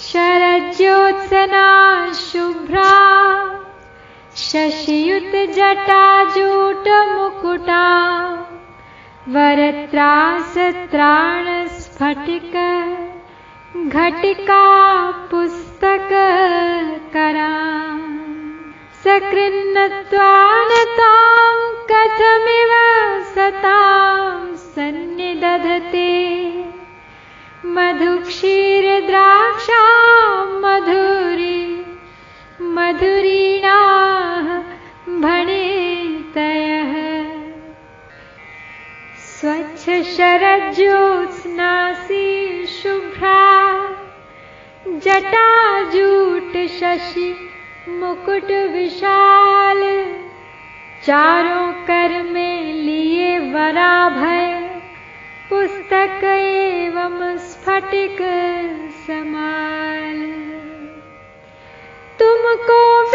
शरज्योत्सना शुभ्रा शशियुतजटाजूटमुकुटा। वरत्रासत्राणस्फटिक। घटिका पुस्तककरा सकृन्नत्वानतां कथमिव सतां सन्निदधते। मधुक्षीरद्राक्षा मुकुट विशाल चारों कर में लिए वराभय। पुस्तक एवं स्फटिक समाल। तुमको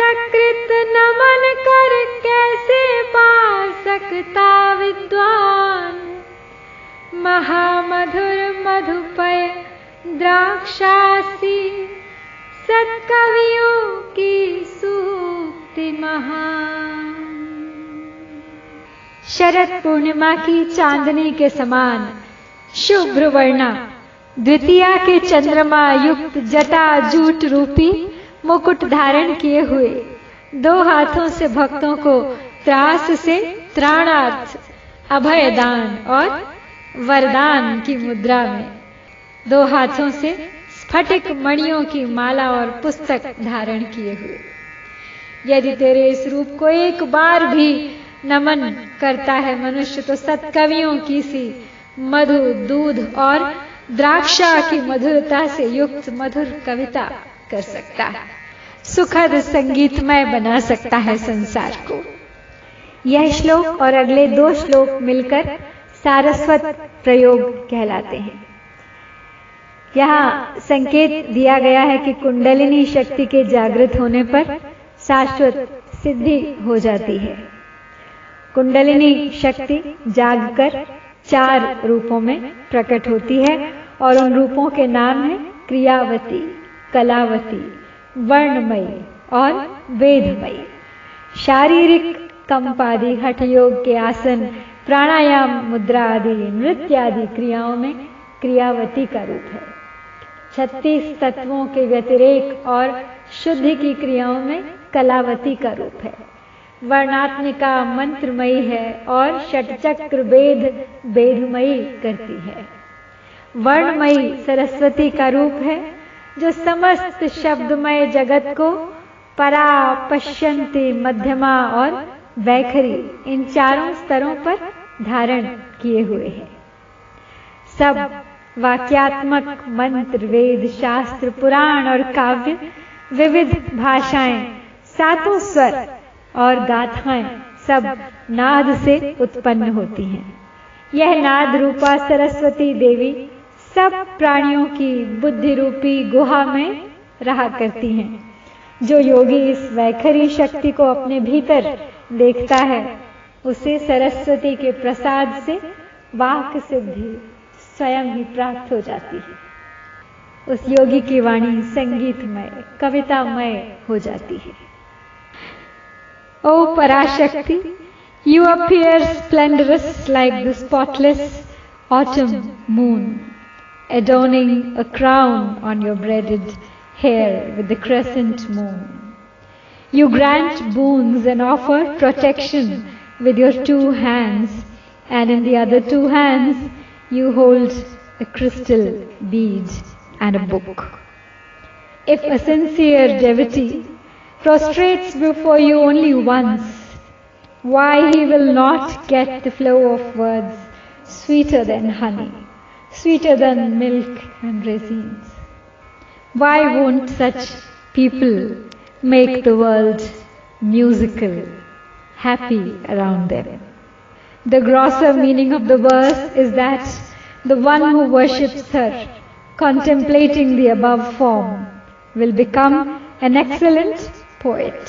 सकृत नमन कर कैसे पा सकता विद्वान? महामधुर मधुपय द्राक्षासी सत्कवियों की सूक्ति महान। शरद पूर्णिमा की चांदनी के समान शुभ्र वर्णा, द्वितीया के चंद्रमा युक्त जटा जूट रूपी मुकुट धारण किए हुए। दो हाथों से भक्तों को त्रास से त्राणार्थ अभयदान और वरदान की मुद्रा में। दो हाथों से स्फटिक मणियों की माला और पुस्तक धारण किए हुए। यदि तेरे इस रूप को एक बार भी नमन करता है मनुष्य तो सत्कवियों की सी मधु, दूध और द्राक्षा की मधुरता से युक्त मधुर कविता कर सकता। है सुखद संगीतमय बना सकता है संसार को। यह श्लोक और अगले दो श्लोक मिलकर सारस्वत प्रयोग कहलाते हैं। यहाँ संकेत दिया गया है कि कुंडलिनी शक्ति के जागृत होने पर शाश्वत सिद्धि हो जाती है। कुंडलिनी शक्ति जागकर चार रूपों में प्रकट होती है और उन रूपों के नाम है क्रियावती। कलावती, वर्णमयी और वेदमयी। शारीरिक कंपादि हठ योग के आसन, प्राणायाम, मुद्रा आदि नृत्य आदि क्रियाओं में क्रियावती का रूप है। छत्तीस तत्वों के व्यतिरेक और शुद्धि की क्रियाओं में कलावती का रूप है। वर्णात्मिका मंत्रमयी है और षटचक्र वेद वेदमयी करती है। वर्णमयी सरस्वती का रूप है जो समस्त शब्दमय जगत को परा पश्यंती मध्यमा और वैखरी इन चारों स्तरों पर धारण किए हुए हैं। सब वाक्यात्मक मंत्र, वेद, शास्त्र, पुराण और काव्य, विविध भाषाएँ, सातों स्वर और गाथाएँ सब नाद से उत्पन्न होती हैं। यह नाद रूपा सरस्वती देवी सब प्राणियों की बुद्धि रूपी गुहा में रहा करती हैं। जो योगी इस वैखरी शक्ति को अपने भीतर देखता है उसे सरस्वती के प्रसाद से वाक सिद्धि स्वयं ही प्राप्त हो जाती है। उस योगी की वाणी संगीतमय कवितामय हो जाती है। O Parashakti you appear splendorous like the spotless autumn moon, adorning a crown on your braided hair with the crescent moon. You grant boons and offer protection with your two hands, and in the other two hands you hold a crystal bead and a book. If a sincere devotee prostrates before you only once, why he will not get the flow of words sweeter than honey, sweeter than milk and raisins. Why won't such people make the world musical, happy around them? The grosser meaning of the verse is that the one who worships her, contemplating the above form, will become an excellent poet.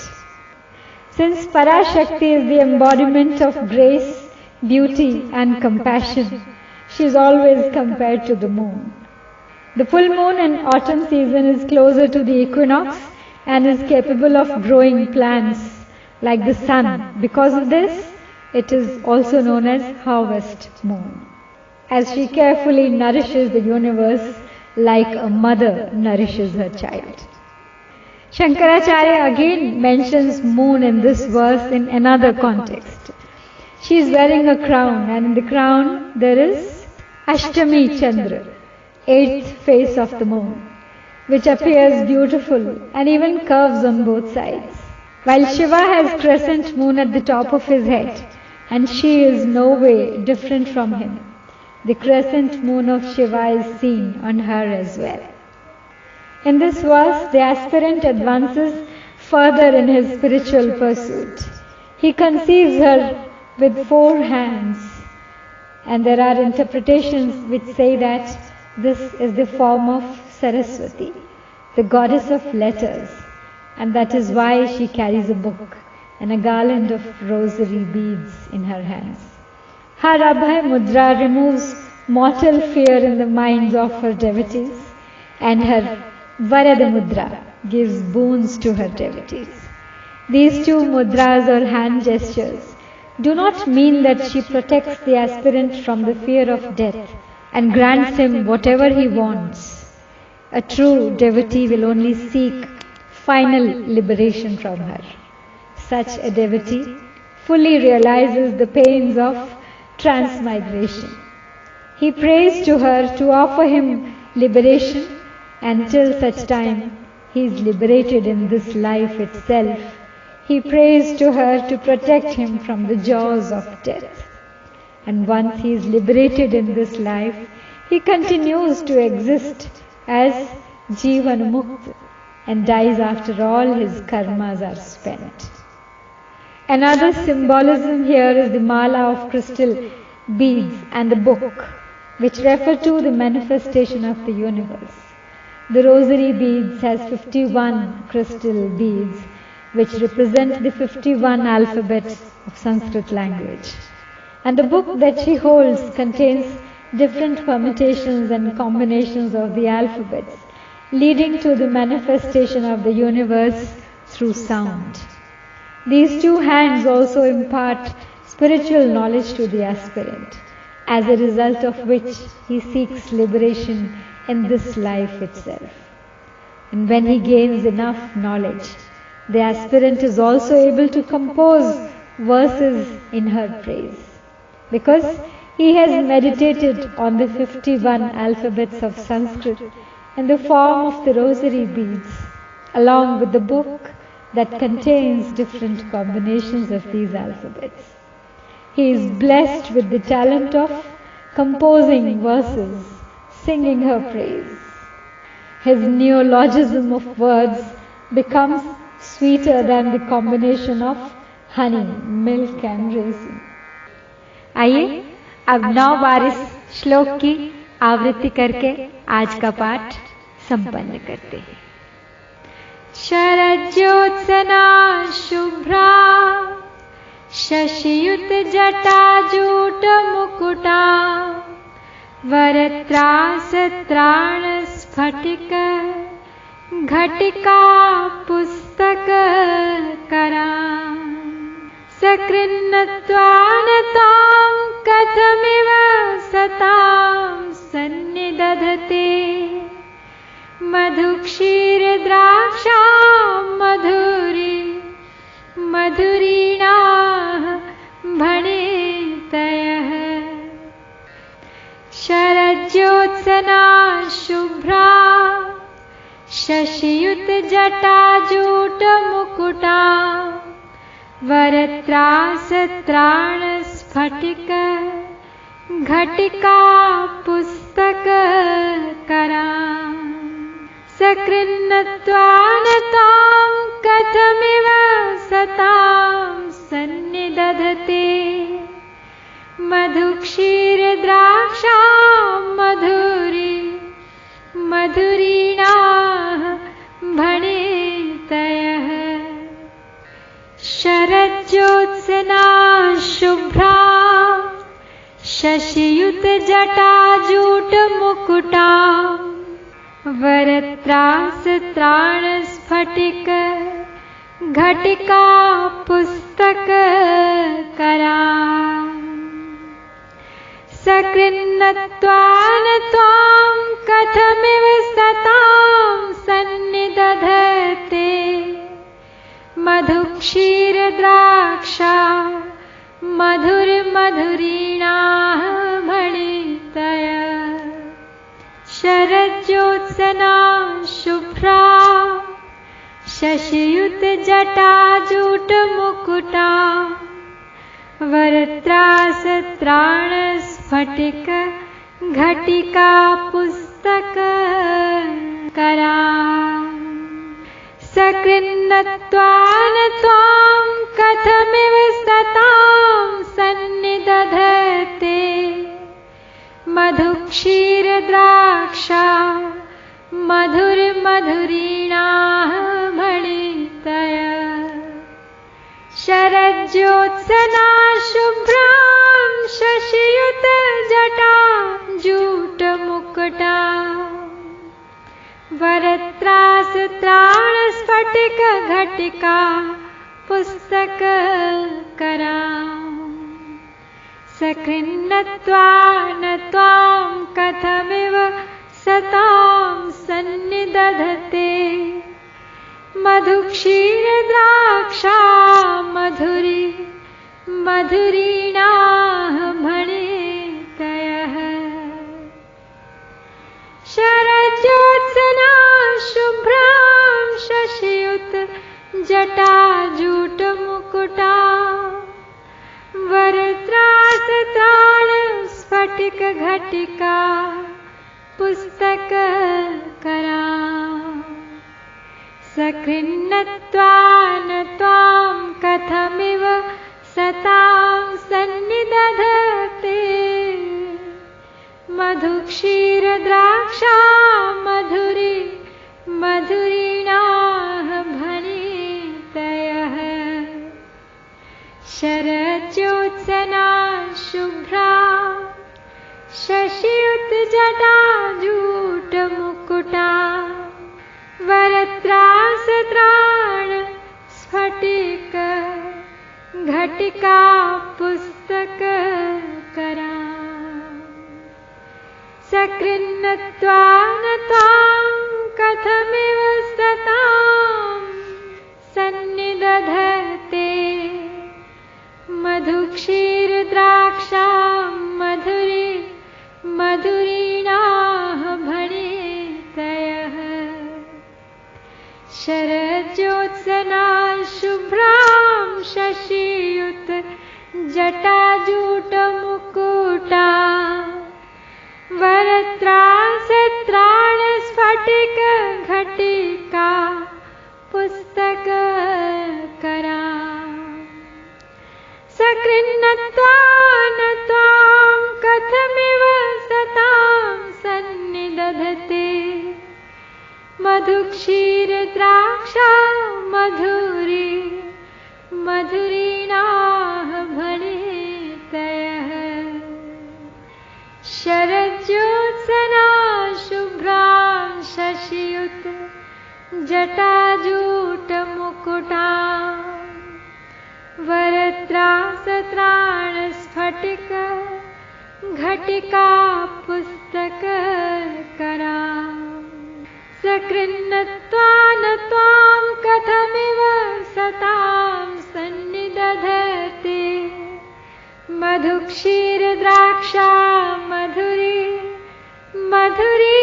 Since Parashakti is the embodiment of grace, beauty, and compassion, she is always compared to the moon. The full moon in autumn season is closer to the equinox and is capable of growing plants like the sun. Because of this, it is also known as harvest moon. As she carefully nourishes the universe like a mother nourishes her child. Shankaracharya again mentions moon in this verse in another context. She is wearing a crown and in the crown there is Ashtami Chandra, eighth face of the moon, which appears beautiful and even curves on both sides. While Shiva has crescent moon at the top of his head and she is no way different from him. The crescent moon of Shiva is seen on her as well. In this verse, the aspirant advances further in his spiritual pursuit. He conceives her with four hands, and there are interpretations which say that this is the form of Saraswati, the goddess of letters, and that is why she carries a book and a garland of rosary beads in her hands. Her Abhay Mudra removes mortal fear in the minds of her devotees, and her Varada Mudra gives boons to her devotees. These two mudras or hand gestures do not mean that she protects the aspirant from the fear of death and grants him whatever he wants. A true devotee will only seek final liberation from her. Such a devotee fully realizes the pains of transmigration. He prays to her to offer him liberation until such time he is liberated in this life itself. He prays to her to protect him from the jaws of death. And once he is liberated in this life, he continues to exist as Jivan Mukta and dies after all his karmas are spent. Another symbolism here is the mala of crystal beads and the book, which refer to the manifestation of the universe. The rosary beads has 51 crystal beads which represent the 51 alphabets of Sanskrit language. And the book that she holds contains different permutations and combinations of the alphabets, leading to the manifestation of the universe through sound. These two hands also impart spiritual knowledge to the aspirant, as a result of which he seeks liberation in this life itself. And when he gains enough knowledge, the aspirant is also able to compose verses in her praise. Because he has meditated on the 51 alphabets of Sanskrit in the form of the rosary beads, along with the book that contains different combinations of these alphabets. He is blessed with the talent of composing verses singing her praise. His neologism of words becomes sweeter than the combination of honey, milk and raisin. आइए अब नौ बारिश श्लोक की आवृत्ति करके आज का पाठ संपन्न करते हैं शरज्योत्सना शुभ्रा शशियुत जटाजूट मुकुटा वरत्रासत्राणस्फटिक घटिका पुस्तककरा सकृन्नत्वानतां कथमिव सतां सन्निदधते। मधुक्षीरद्राक्षा मधुरी मधुरीणा शशियुतजटाजूटमुकुटा वरत्रासत्राणस्फटिक घटिका पुस्तककरा सकृन्नत्वानतां कथमिव वरत्रासत्राणस्फटिक घटिका पुस्तककरा सकृन्नत्वान् त्वां कथमिव सतां सन्निदधते। मधुक्षीरद्राक्षा मधुरमधुरीणाः भणितय शरज्योत्सना शुभ्रा शशियुतजटाजूटमुकुटा। वरत्रासत्राणस्फटिक घटिका पुस्तककरा सकृन्नत्वान् त्वां कथमिव सतां सन्निदधते मधुक्षीरद्राक्षा मधुरमधुरीणाः भणितय। शरज्योत्सना शुभ्रां शशियुतजटा जूटमुकुटा। वरत्रासत्राणस्फटिकघटिका पुस्तककरा सकृन्नत्वा न त्वां कथमिव सतां सन्निदधते। मधुक्षीरद्राक्षा मधुरी मधुरीणाः भणितयः शरज्योत्सना शुभ्रां शशियुत जटाजूटमुकुटा वरत्रासत्राणस्फटिकघटिका पुस्तककरा सकृन्नत्वान् त्वां कथमिव सतां सन्निदधते। मधुक्षीरद्राक्षा मधुरी मधुरीणाः वरत्रासत्राण स्फटिक घटिका पुस्तककरा सकृन्नत्वान् त्वां कथमिव वरत्रासत्राणस्फटिकघटिका पुस्तककरा सकृन्नत्वान् त्वां कथमिव सतां सन्निदधते। मधुक्षीरद्राक्षा मधुरी मधुरीणाः भणितयः। शरज्योत्सना जटाजूटमुकुटा वरत्रासत्राणस्फटिक घटिका पुस्तककरा सकृन्नत्वान् त्वां कथमिव सतां सन्निदधते। मधुक्षीरद्राक्षा मधुरी मधुरीणाः